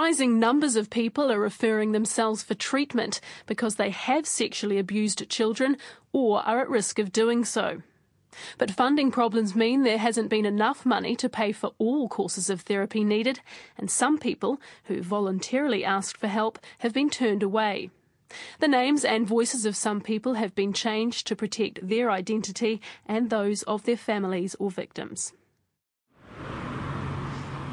Rising numbers of people are referring themselves for treatment because they have sexually abused children or are at risk of doing so. But funding problems mean there hasn't been enough money to pay for all courses of therapy needed, and some people who voluntarily asked for help have been turned away. The names and voices of some people have been changed to protect their identity and those of their families or victims.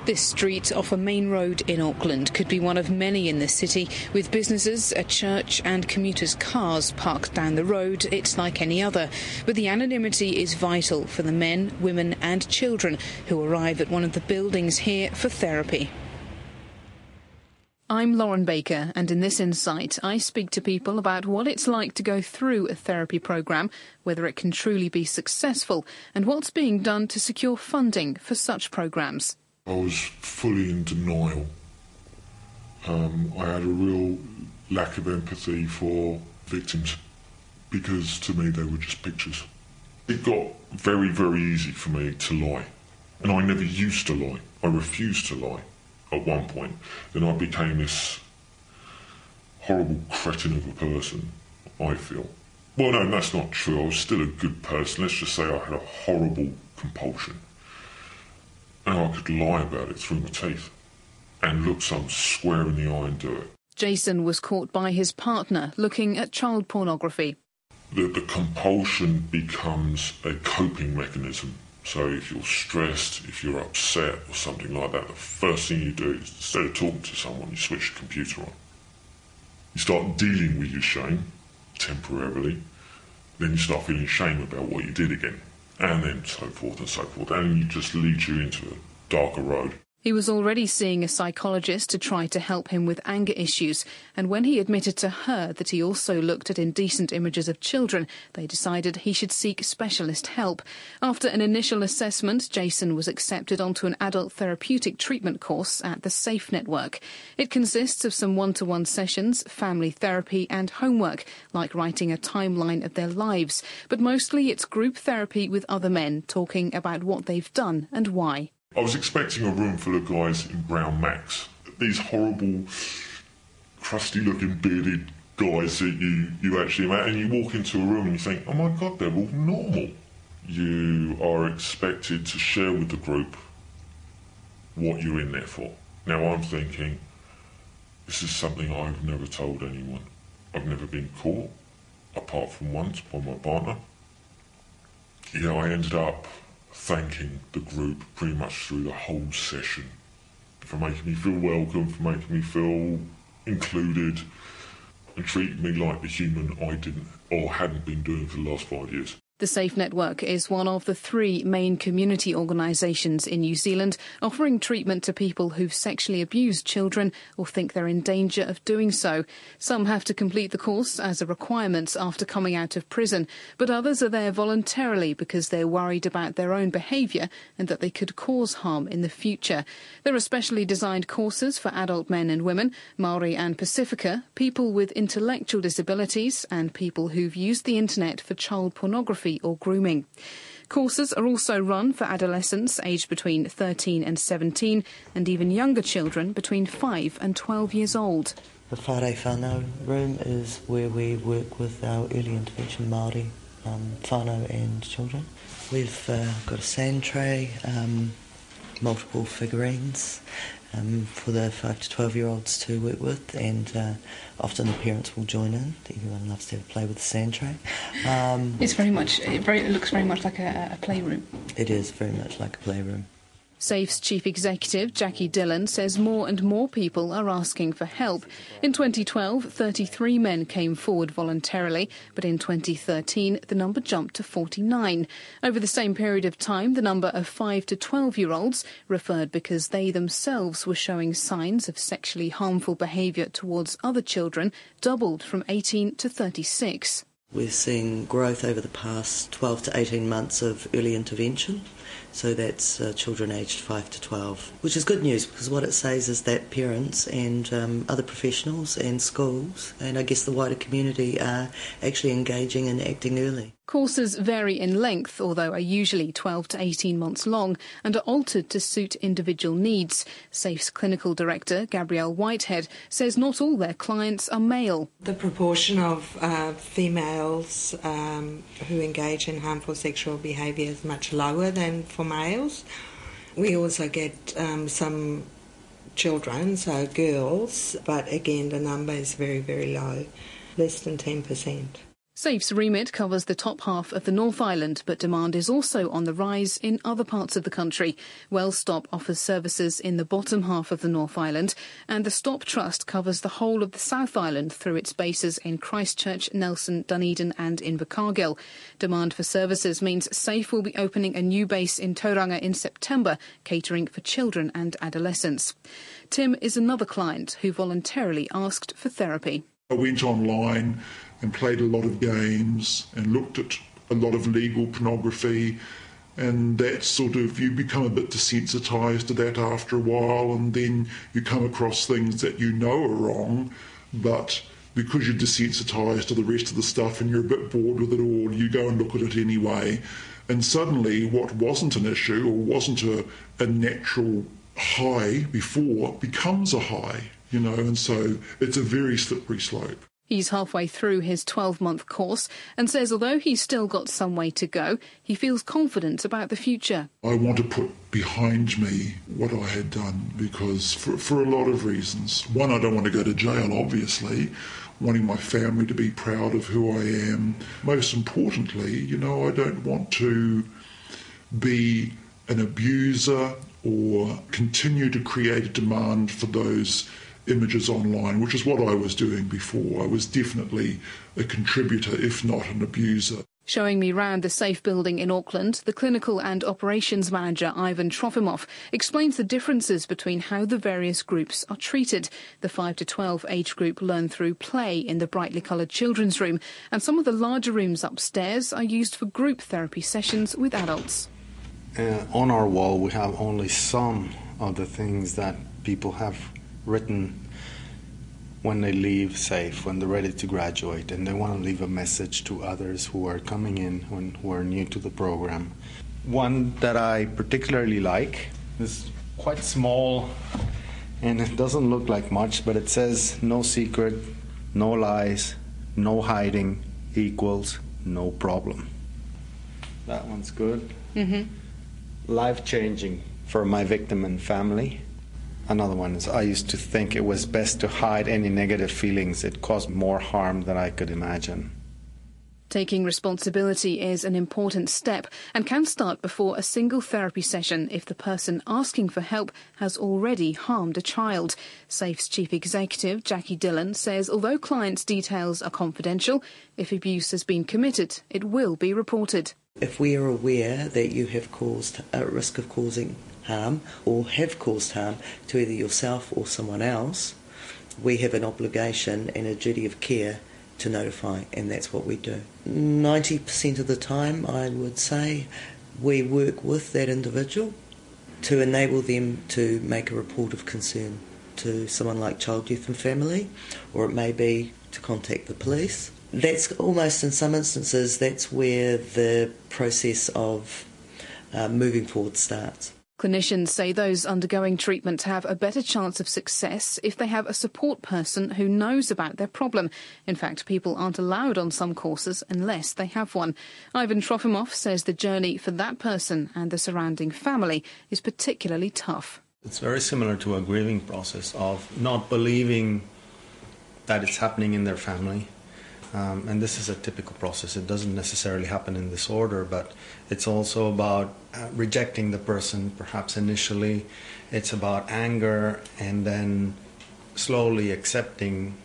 This street off a main road in Auckland could be one of many in the city, with businesses, a church, and commuters' cars parked down the road. It's like any other. But the anonymity is vital for the men, women, and children who arrive at one of the buildings here for therapy. I'm Lauren Baker, and in this insight, I speak to people about what it's like to go through a therapy programme, whether it can truly be successful, and what's being done to secure funding for such programmes. I was fully in denial. Um, I had a real lack of empathy for victims because to me they were just pictures. It got very, very easy for me to lie. And I never used to lie. I refused to lie at one point. Then I became this horrible cretin of a person, I feel. Well, no, that's not true. I was still a good person. Let's just say I had a horrible compulsion and I could lie about it through my teeth and look some square in the eye and do it. Jason was caught by his partner looking at child pornography. The, the compulsion becomes a coping mechanism. So if you're stressed, if you're upset or something like that, the first thing you do is instead of talking to someone, you switch the computer on. You start dealing with your shame temporarily, then you start feeling shame about what you did again and then so forth and so forth. And it just leads you into a darker road. He was already seeing a psychologist to try to help him with anger issues, and when he admitted to her that he also looked at indecent images of children, they decided he should seek specialist help. After an initial assessment, Jason was accepted onto an adult therapeutic treatment course at the SAFE network. It consists of some one to one sessions, family therapy, and homework, like writing a timeline of their lives, but mostly it's group therapy with other men talking about what they've done and why. I was expecting a room full of guys in brown macs. These horrible, crusty looking bearded guys that you, you actually met, and you walk into a room and you think, oh my god, they're all normal. You are expected to share with the group what you're in there for. Now I'm thinking, this is something I've never told anyone. I've never been caught, apart from once by my partner. You know, I ended up thanking the group pretty much through the whole session for making me feel welcome, for making me feel included, and treating me like the human I didn't or hadn't been doing for the last five years. The SAFE Network is one of the three main community organisations in New Zealand offering treatment to people who've sexually abused children or think they're in danger of doing so. Some have to complete the course as a requirement after coming out of prison, but others are there voluntarily because they're worried about their own behaviour and that they could cause harm in the future. There are specially designed courses for adult men and women, Maori and Pacifica, people with intellectual disabilities, and people who've used the internet for child pornography or grooming. Courses are also run for adolescents aged between 13 and 17 and even younger children between 5 and 12 years old. The Whare Whānau room is where we work with our early intervention Māori um, and children. We've uh, got a sand tray, um, multiple figurines, um, for the 5 to 12 year olds to work with, and uh, often the parents will join in. Everyone loves to have a play with the sand tray. Um, it's very much, it, very, it looks very much like a, a playroom. It is very much like a playroom. SAFE's chief executive, Jackie Dillon, says more and more people are asking for help. In 2012, 33 men came forward voluntarily, but in 2013, the number jumped to 49. Over the same period of time, the number of 5 to 12 year olds referred because they themselves were showing signs of sexually harmful behaviour towards other children doubled from 18 to 36. We're seeing growth over the past 12 to 18 months of early intervention So that's uh, children aged 5 to 12, which is good news because what it says is that parents and um, other professionals and schools and I guess the wider community are actually engaging and acting early. Courses vary in length, although are usually 12 to 18 months long and are altered to suit individual needs. SAFE's clinical director, Gabrielle Whitehead, says not all their clients are male. The proportion of uh, females um, who engage in harmful sexual behaviour is much lower than for males. We also get um, some children, so girls, but again the number is very, very low, less than 10%. SAFE's remit covers the top half of the North Island, but demand is also on the rise in other parts of the country. WellStop offers services in the bottom half of the North Island, and the Stop Trust covers the whole of the South Island through its bases in Christchurch, Nelson, Dunedin, and Invercargill. Demand for services means SAFE will be opening a new base in Tauranga in September, catering for children and adolescents. Tim is another client who voluntarily asked for therapy. I went online and played a lot of games and looked at a lot of legal pornography. And that sort of you become a bit desensitized to that after a while and then you come across things that you know are wrong. But because you're desensitized to the rest of the stuff and you're a bit bored with it all you go and look at it anyway. And suddenly what wasn't an issue or wasn't a, a natural high before becomes a high you know? And so it's a very slippery slope He's halfway through his 12 month course and says although he's still got some way to go, he feels confident about the future. I want to put behind me what I had done because, for, for a lot of reasons. One, I don't want to go to jail, obviously, wanting my family to be proud of who I am. Most importantly, you know, I don't want to be an abuser or continue to create a demand for those images online, which is what I was doing before. I was definitely a contributor, if not an abuser. Showing me round the safe building in Auckland, the clinical and operations manager Ivan Trofimov explains the differences between how the various groups are treated. The 5 to 12 age group learn through play in the brightly coloured children's room, and some of the larger rooms upstairs are used for group therapy sessions with adults. Uh, on our wall, we have only some of the things that people have written when they leave safe, when they're ready to graduate, and they want to leave a message to others who are coming in, who are new to the program. One that I particularly like is quite small and it doesn't look like much, but it says no secret, no lies, no hiding equals no problem. That one's good. Mm-hmm. Life changing for my victim and family. Another one is I used to think it was best to hide any negative feelings. It caused more harm than I could imagine. Taking responsibility is an important step and can start before a single therapy session if the person asking for help has already harmed a child. SAFE's chief executive, Jackie Dillon, says although clients' details are confidential, if abuse has been committed, it will be reported. If we are aware that you have caused a risk of causing harm or have caused harm to either yourself or someone else, we have an obligation and a duty of care to notify, and that's what we do. 90% of the time, I would say, we work with that individual to enable them to make a report of concern to someone like Child, Youth and Family, or it may be to contact the police. That's almost in some instances, that's where the process of uh, moving forward starts. Clinicians say those undergoing treatment have a better chance of success if they have a support person who knows about their problem. In fact, people aren't allowed on some courses unless they have one. Ivan Trofimov says the journey for that person and the surrounding family is particularly tough. It's very similar to a grieving process of not believing that it's happening in their family, um, and this is a typical process. It doesn't necessarily happen in this order, but it's also about uh, rejecting the person, perhaps initially. It's about anger, and then slowly accepting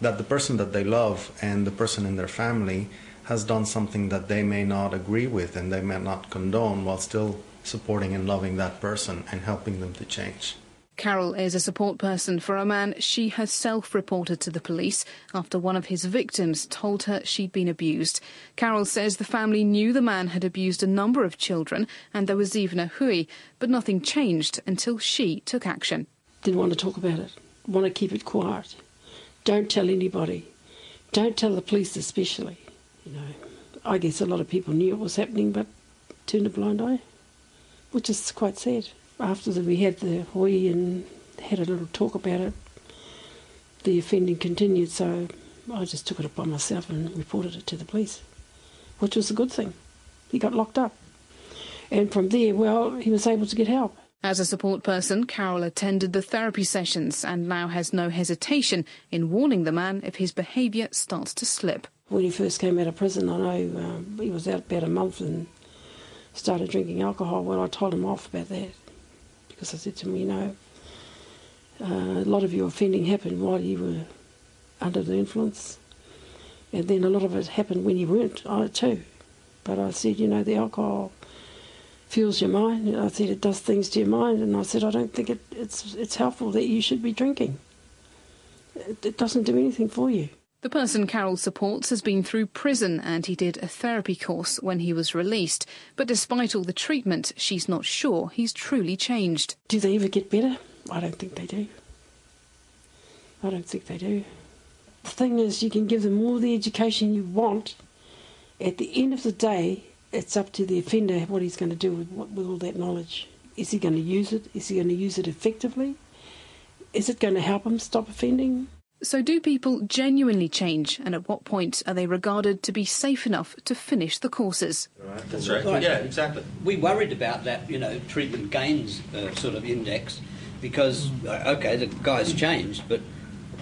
that the person that they love and the person in their family has done something that they may not agree with and they may not condone while still supporting and loving that person and helping them to change. Carol is a support person for a man she herself reported to the police after one of his victims told her she'd been abused. Carol says the family knew the man had abused a number of children and there was even a hui, but nothing changed until she took action. Didn't want to talk about it, want to keep it quiet. Don't tell anybody. Don't tell the police especially. You know, I guess a lot of people knew it was happening but turned a blind eye, which is quite sad after that we had the hui and had a little talk about it, the offending continued, so I just took it upon myself and reported it to the police, which was a good thing. He got locked up. And from there, well, he was able to get help. As a support person, Carol attended the therapy sessions and now has no hesitation in warning the man if his behaviour starts to slip. When he first came out of prison, I know um, he was out about a month and started drinking alcohol. Well, I told him off about that because I said to him, you know, uh, a lot of your offending happened while you were under the influence, and then a lot of it happened when you weren't uh, too. But I said, you know, the alcohol fuels your mind. And I said it does things to your mind, and I said I don't think it, it's it's helpful that you should be drinking. It, it doesn't do anything for you. The person Carol supports has been through prison and he did a therapy course when he was released. But despite all the treatment, she's not sure he's truly changed. Do they ever get better? I don't think they do. I don't think they do. The thing is, you can give them all the education you want. At the end of the day, it's up to the offender what he's going to do with, with all that knowledge. Is he going to use it? Is he going to use it effectively? Is it going to help him stop offending? So, do people genuinely change, and at what point are they regarded to be safe enough to finish the courses? Right. That's right. Yeah, exactly. We worried about that, you know, treatment gains uh, sort of index because, uh, okay, the guy's changed, but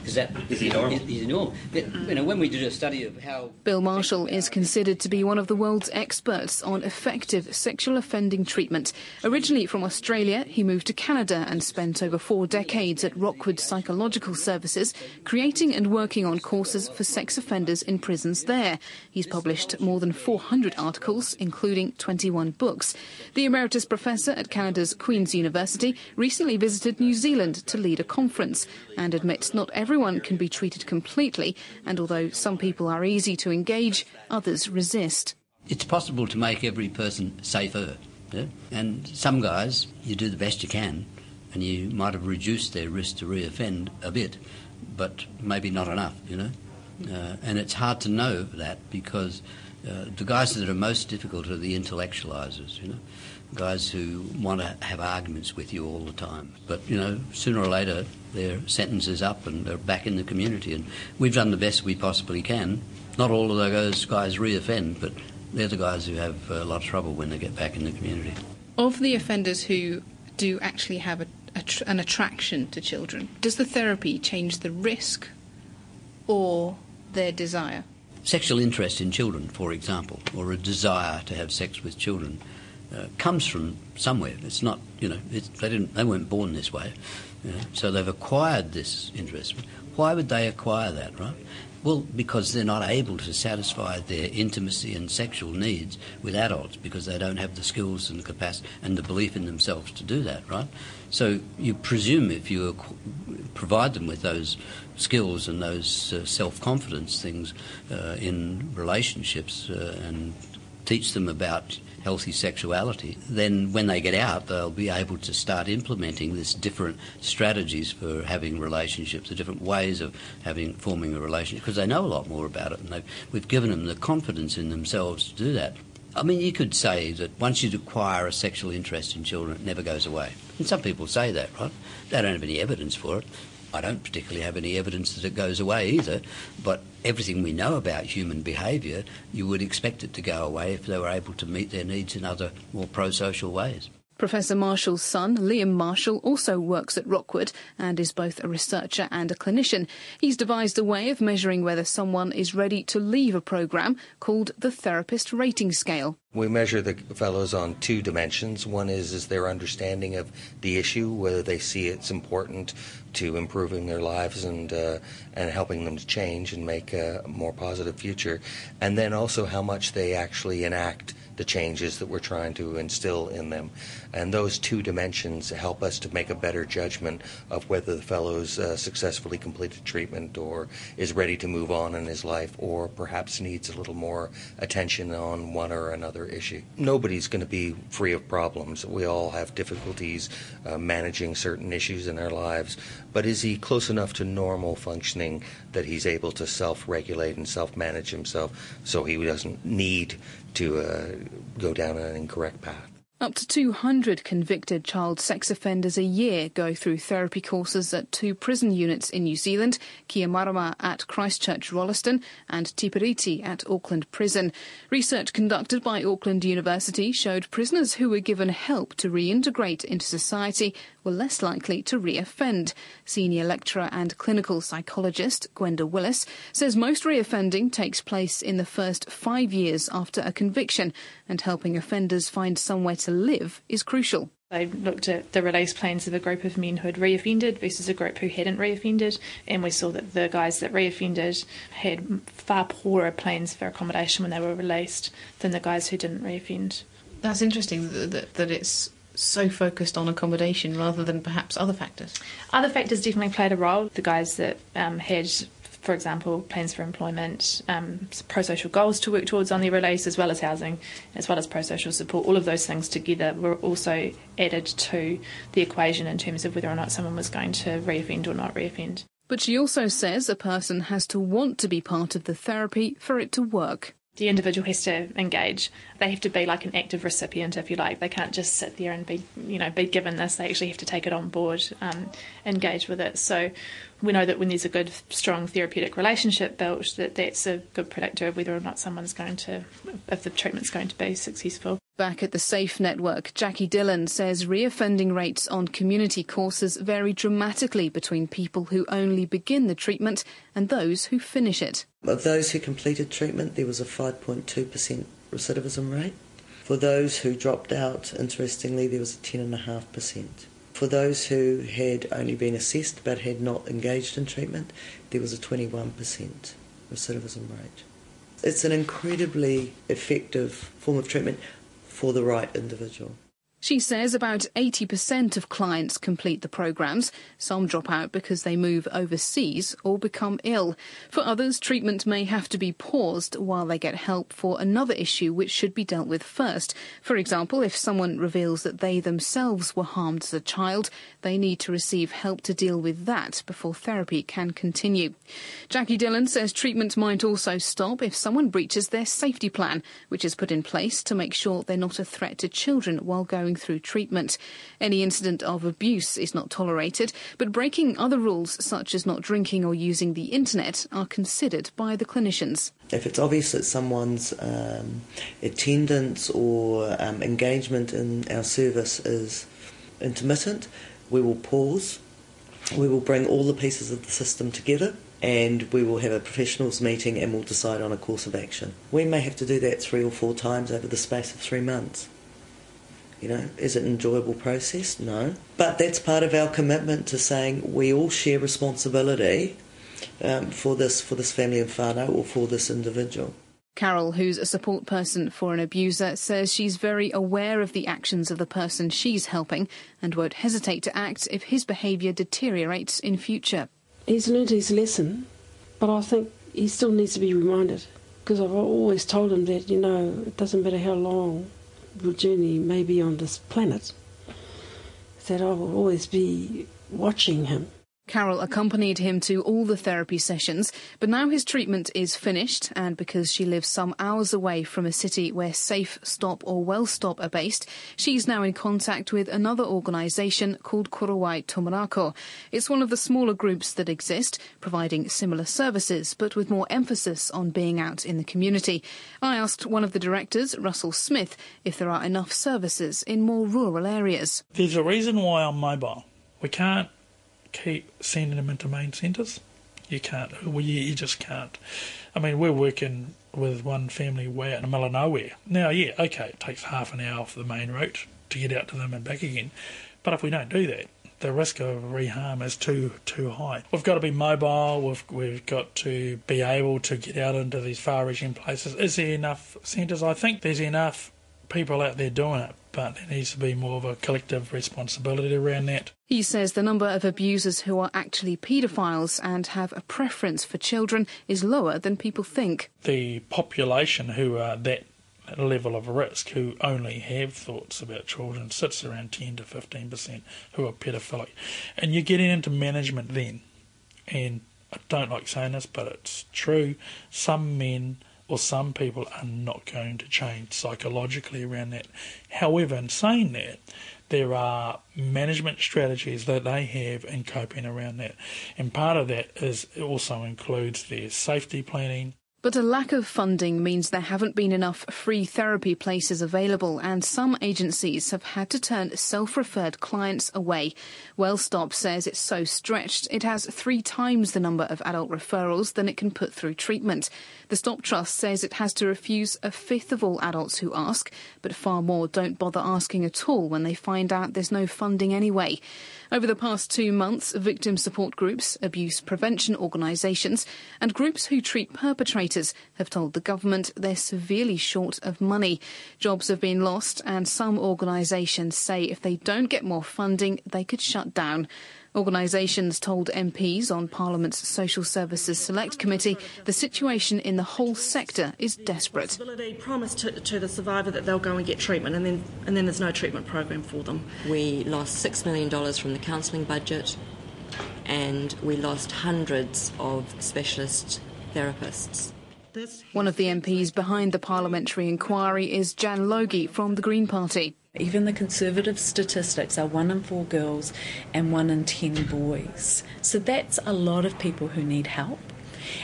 is that is he normal? Is, he normal? You know, when we did a study of how Bill Marshall is considered to be one of the world's experts on effective sexual offending treatment. Originally from Australia, he moved to Canada and spent over four decades at Rockwood Psychological Services, creating and working on courses for sex offenders in prisons there. He's published more than 400 articles, including 21 books. The emeritus professor at Canada's Queen's University recently visited New Zealand to lead a conference and admits not everyone everyone can be treated completely, and although some people are easy to engage, others resist. It's possible to make every person safer. Yeah? And some guys, you do the best you can, and you might have reduced their risk to reoffend a bit, but maybe not enough, you know? Uh, and it's hard to know that because uh, the guys that are most difficult are the intellectualizers, you know? guys who want to have arguments with you all the time. But, you know, sooner or later their sentences up and they're back in the community. And we've done the best we possibly can. Not all of those guys reoffend, but they're the guys who have a lot of trouble when they get back in the community. Of the offenders who do actually have a, a tr- an attraction to children, does the therapy change the risk or their desire? Sexual interest in children, for example, or a desire to have sex with children uh, comes from somewhere. It's not, you know, they didn't, they weren't born this way. So they've acquired this interest. Why would they acquire that, right? Well, because they're not able to satisfy their intimacy and sexual needs with adults because they don't have the skills and the capacity and the belief in themselves to do that, right? So you presume if you provide them with those skills and those uh, self confidence things uh, in relationships uh, and teach them about healthy sexuality, then when they get out, they'll be able to start implementing this different strategies for having relationships, the different ways of having forming a relationship, because they know a lot more about it, and we've given them the confidence in themselves to do that. I mean, you could say that once you acquire a sexual interest in children, it never goes away. And some people say that, right? They don't have any evidence for it. I don't particularly have any evidence that it goes away either, but everything we know about human behaviour, you would expect it to go away if they were able to meet their needs in other more pro social ways. Professor Marshall's son, Liam Marshall, also works at Rockwood and is both a researcher and a clinician. He's devised a way of measuring whether someone is ready to leave a program called the Therapist Rating Scale. We measure the fellows on two dimensions. One is is their understanding of the issue, whether they see it's important to improving their lives and uh, and helping them to change and make a more positive future, and then also how much they actually enact the changes that we're trying to instill in them. And those two dimensions help us to make a better judgment of whether the fellow's uh, successfully completed treatment or is ready to move on in his life or perhaps needs a little more attention on one or another issue. Nobody's going to be free of problems. We all have difficulties uh, managing certain issues in our lives, but is he close enough to normal functioning that he's able to self regulate and self manage himself so he doesn't need to uh, go down an incorrect path? Up to 200 convicted child sex offenders a year go through therapy courses at two prison units in New Zealand, Kia Marama at Christchurch Rolleston and Te Piriti at Auckland Prison. Research conducted by Auckland University showed prisoners who were given help to reintegrate into society were less likely to reoffend. Senior lecturer and clinical psychologist Gwenda Willis says most reoffending takes place in the first five years after a conviction, and helping offenders find somewhere to live is crucial. They looked at the release plans of a group of men who had reoffended versus a group who hadn't reoffended, and we saw that the guys that reoffended had far poorer plans for accommodation when they were released than the guys who didn't reoffend. That's interesting that, that, that it's so focused on accommodation rather than perhaps other factors? Other factors definitely played a role. The guys that um, had for example, plans for employment, um, pro-social goals to work towards on their release, as well as housing, as well as pro-social support. All of those things together were also added to the equation in terms of whether or not someone was going to reoffend or not reoffend. But she also says a person has to want to be part of the therapy for it to work the individual has to engage. They have to be like an active recipient, if you like. They can't just sit there and be, you know, be given this. They actually have to take it on board, um, engage with it. So we know that when there's a good, strong therapeutic relationship built, that that's a good predictor of whether or not someone's going to, if the treatment's going to be successful. Back at the SAFE network, Jackie Dillon says reoffending rates on community courses vary dramatically between people who only begin the treatment and those who finish it. Of those who completed treatment, there was a 5.2% recidivism rate. For those who dropped out, interestingly, there was a 10.5%. For those who had only been assessed but had not engaged in treatment, there was a 21% recidivism rate. It's an incredibly effective form of treatment for the right individual. She says about 80% of clients complete the programs. Some drop out because they move overseas or become ill. For others, treatment may have to be paused while they get help for another issue which should be dealt with first. For example, if someone reveals that they themselves were harmed as a child, they need to receive help to deal with that before therapy can continue. Jackie Dillon says treatment might also stop if someone breaches their safety plan, which is put in place to make sure they're not a threat to children while going through treatment. Any incident of abuse is not tolerated, but breaking other rules, such as not drinking or using the internet, are considered by the clinicians. If it's obvious that someone's um, attendance or um, engagement in our service is intermittent, we will pause. We will bring all the pieces of the system together and we will have a professionals meeting and we'll decide on a course of action. We may have to do that three or four times over the space of three months. You know, is it an enjoyable process? No. But that's part of our commitment to saying we all share responsibility um, for this for this family and whānau or for this individual. Carol, who's a support person for an abuser, says she's very aware of the actions of the person she's helping and won't hesitate to act if his behaviour deteriorates in future. He's learned his lesson, but I think he still needs to be reminded because I've always told him that, you know, it doesn't matter how long your journey may be on this planet, that I will always be watching him Carol accompanied him to all the therapy sessions, but now his treatment is finished, and because she lives some hours away from a city where Safe Stop or Well Stop are based, she's now in contact with another organisation called Korowai Tumanako. It's one of the smaller groups that exist, providing similar services, but with more emphasis on being out in the community. I asked one of the directors, Russell Smith, if there are enough services in more rural areas. There's a reason why I'm mobile. We can't keep sending them into main centres. You can't. Well, you, you just can't. I mean, we're working with one family way out in the middle of nowhere. Now, yeah, okay, it takes half an hour for the main route to get out to them and back again. But if we don't do that, the risk of reharm is too too high. We've got to be mobile. We've we've got to be able to get out into these far-reaching places. Is there enough centres? I think there's enough people out there doing it, but there needs to be more of a collective responsibility around that. He says the number of abusers who are actually paedophiles and have a preference for children is lower than people think. The population who are that level of risk, who only have thoughts about children, sits around 10 to 15% who are paedophilic. And you're getting into management then. And I don't like saying this, but it's true. Some men or some people are not going to change psychologically around that. However, in saying that, there are management strategies that they have in coping around that. And part of that is also includes their safety planning, but a lack of funding means there haven't been enough free therapy places available, and some agencies have had to turn self referred clients away. WellStop says it's so stretched it has three times the number of adult referrals than it can put through treatment. The Stop Trust says it has to refuse a fifth of all adults who ask, but far more don't bother asking at all when they find out there's no funding anyway. Over the past two months, victim support groups, abuse prevention organisations, and groups who treat perpetrators have told the government they're severely short of money. Jobs have been lost, and some organisations say if they don't get more funding, they could shut down. Organisations told MPs on Parliament's Social Services Select Committee the situation in the whole sector is desperate. Promise to, to the survivor that they'll go and get treatment, and then and then there's no treatment program for them. We lost six million dollars from the counselling budget, and we lost hundreds of specialist therapists. One of the MPs behind the parliamentary inquiry is Jan Logie from the Green Party. Even the conservative statistics are one in four girls and one in ten boys. So that's a lot of people who need help.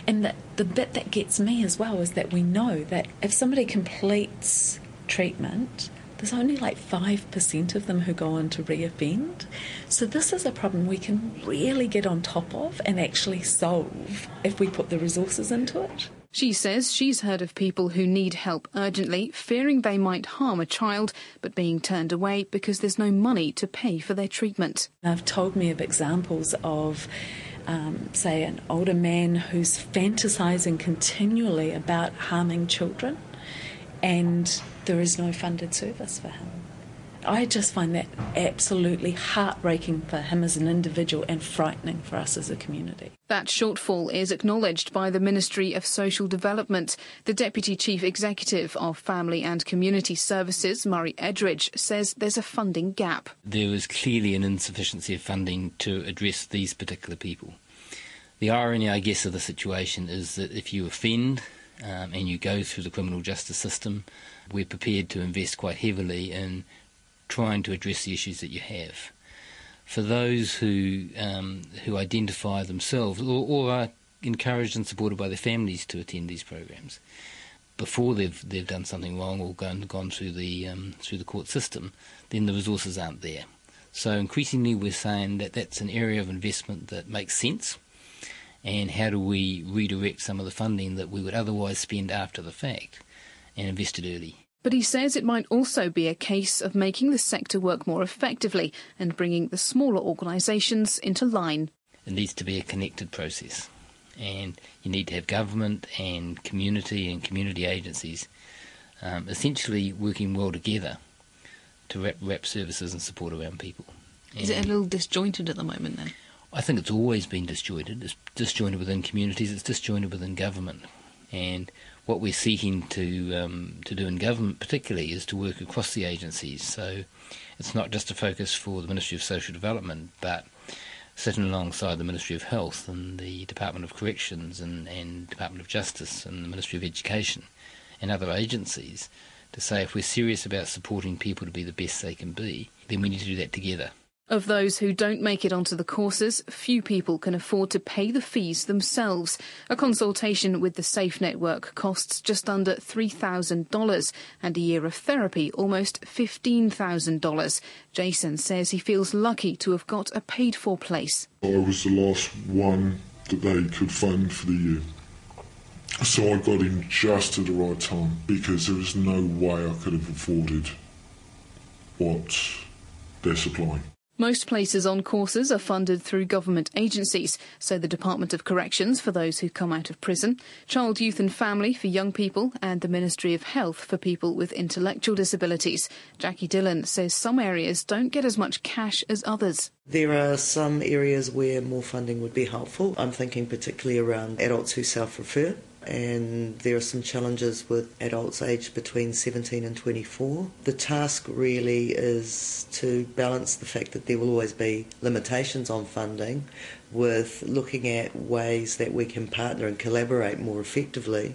And the, the bit that gets me as well is that we know that if somebody completes treatment, there's only like 5% of them who go on to reoffend. So, this is a problem we can really get on top of and actually solve if we put the resources into it. She says she's heard of people who need help urgently, fearing they might harm a child, but being turned away because there's no money to pay for their treatment. They've told me of examples of, um, say, an older man who's fantasising continually about harming children, and there is no funded service for him. I just find that absolutely heartbreaking for him as an individual and frightening for us as a community. That shortfall is acknowledged by the Ministry of Social Development. The Deputy Chief Executive of Family and Community Services, Murray Edridge, says there's a funding gap. There is clearly an insufficiency of funding to address these particular people. The irony, I guess, of the situation is that if you offend um, and you go through the criminal justice system, we're prepared to invest quite heavily in trying to address the issues that you have. For those who um, who identify themselves or, or, are encouraged and supported by their families to attend these programs before they've they've done something wrong or gone gone through the um, through the court system, then the resources aren't there. So increasingly, we're saying that that's an area of investment that makes sense. And how do we redirect some of the funding that we would otherwise spend after the fact and invest it early? But he says it might also be a case of making the sector work more effectively and bringing the smaller organisations into line. It needs to be a connected process, and you need to have government and community and community agencies um, essentially working well together to wrap, wrap services and support around people. Is it a little disjointed at the moment then? I think it's always been disjointed. It's disjointed within communities, it's disjointed within government. And what we're seeking to um, to do in government, particularly, is to work across the agencies. So it's not just a focus for the Ministry of Social Development, but sitting alongside the Ministry of Health and the Department of Corrections and, and Department of Justice and the Ministry of Education and other agencies to say if we're serious about supporting people to be the best they can be, then we need to do that together. Of those who don't make it onto the courses, few people can afford to pay the fees themselves. A consultation with the SAFE network costs just under $3,000 and a year of therapy almost $15,000. Jason says he feels lucky to have got a paid for place. I was the last one that they could fund for the year. So I got in just at the right time because there was no way I could have afforded what they're supplying. Most places on courses are funded through government agencies, so the Department of Corrections for those who come out of prison, Child, Youth and Family for young people, and the Ministry of Health for people with intellectual disabilities. Jackie Dillon says some areas don't get as much cash as others. There are some areas where more funding would be helpful. I'm thinking particularly around adults who self refer and there are some challenges with adults aged between 17 and 24. The task really is to balance the fact that there will always be limitations on funding with looking at ways that we can partner and collaborate more effectively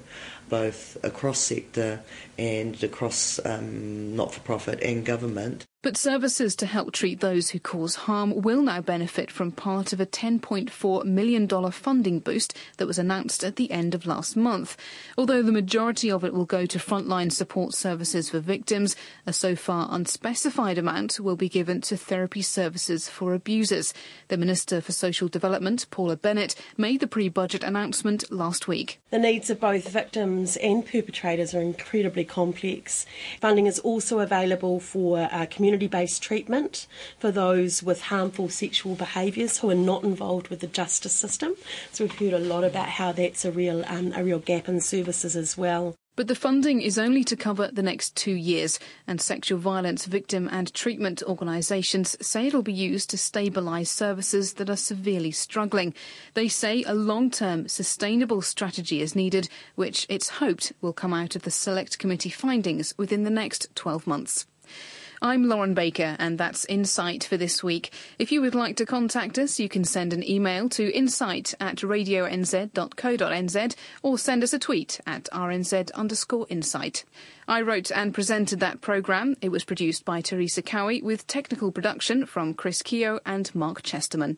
both across sector and across um, not for profit and government. But services to help treat those who cause harm will now benefit from part of a $10.4 million funding boost that was announced at the end of last month. Although the majority of it will go to frontline support services for victims, a so far unspecified amount will be given to therapy services for abusers. The Minister for Social Development, Paula Bennett, made the pre budget announcement last week. The needs of both victims and perpetrators are incredibly complex. Funding is also available for uh, community based treatment for those with harmful sexual behaviours who are not involved with the justice system. So we've heard a lot about how that's a real, um, a real gap in services as well. But the funding is only to cover the next two years, and sexual violence victim and treatment organisations say it'll be used to stabilise services that are severely struggling. They say a long term, sustainable strategy is needed, which it's hoped will come out of the Select Committee findings within the next 12 months. I'm Lauren Baker, and that's Insight for this week. If you would like to contact us, you can send an email to insight at radionz.co.nz or send us a tweet at rnz underscore insight. I wrote and presented that programme. It was produced by Teresa Cowie with technical production from Chris Keogh and Mark Chesterman.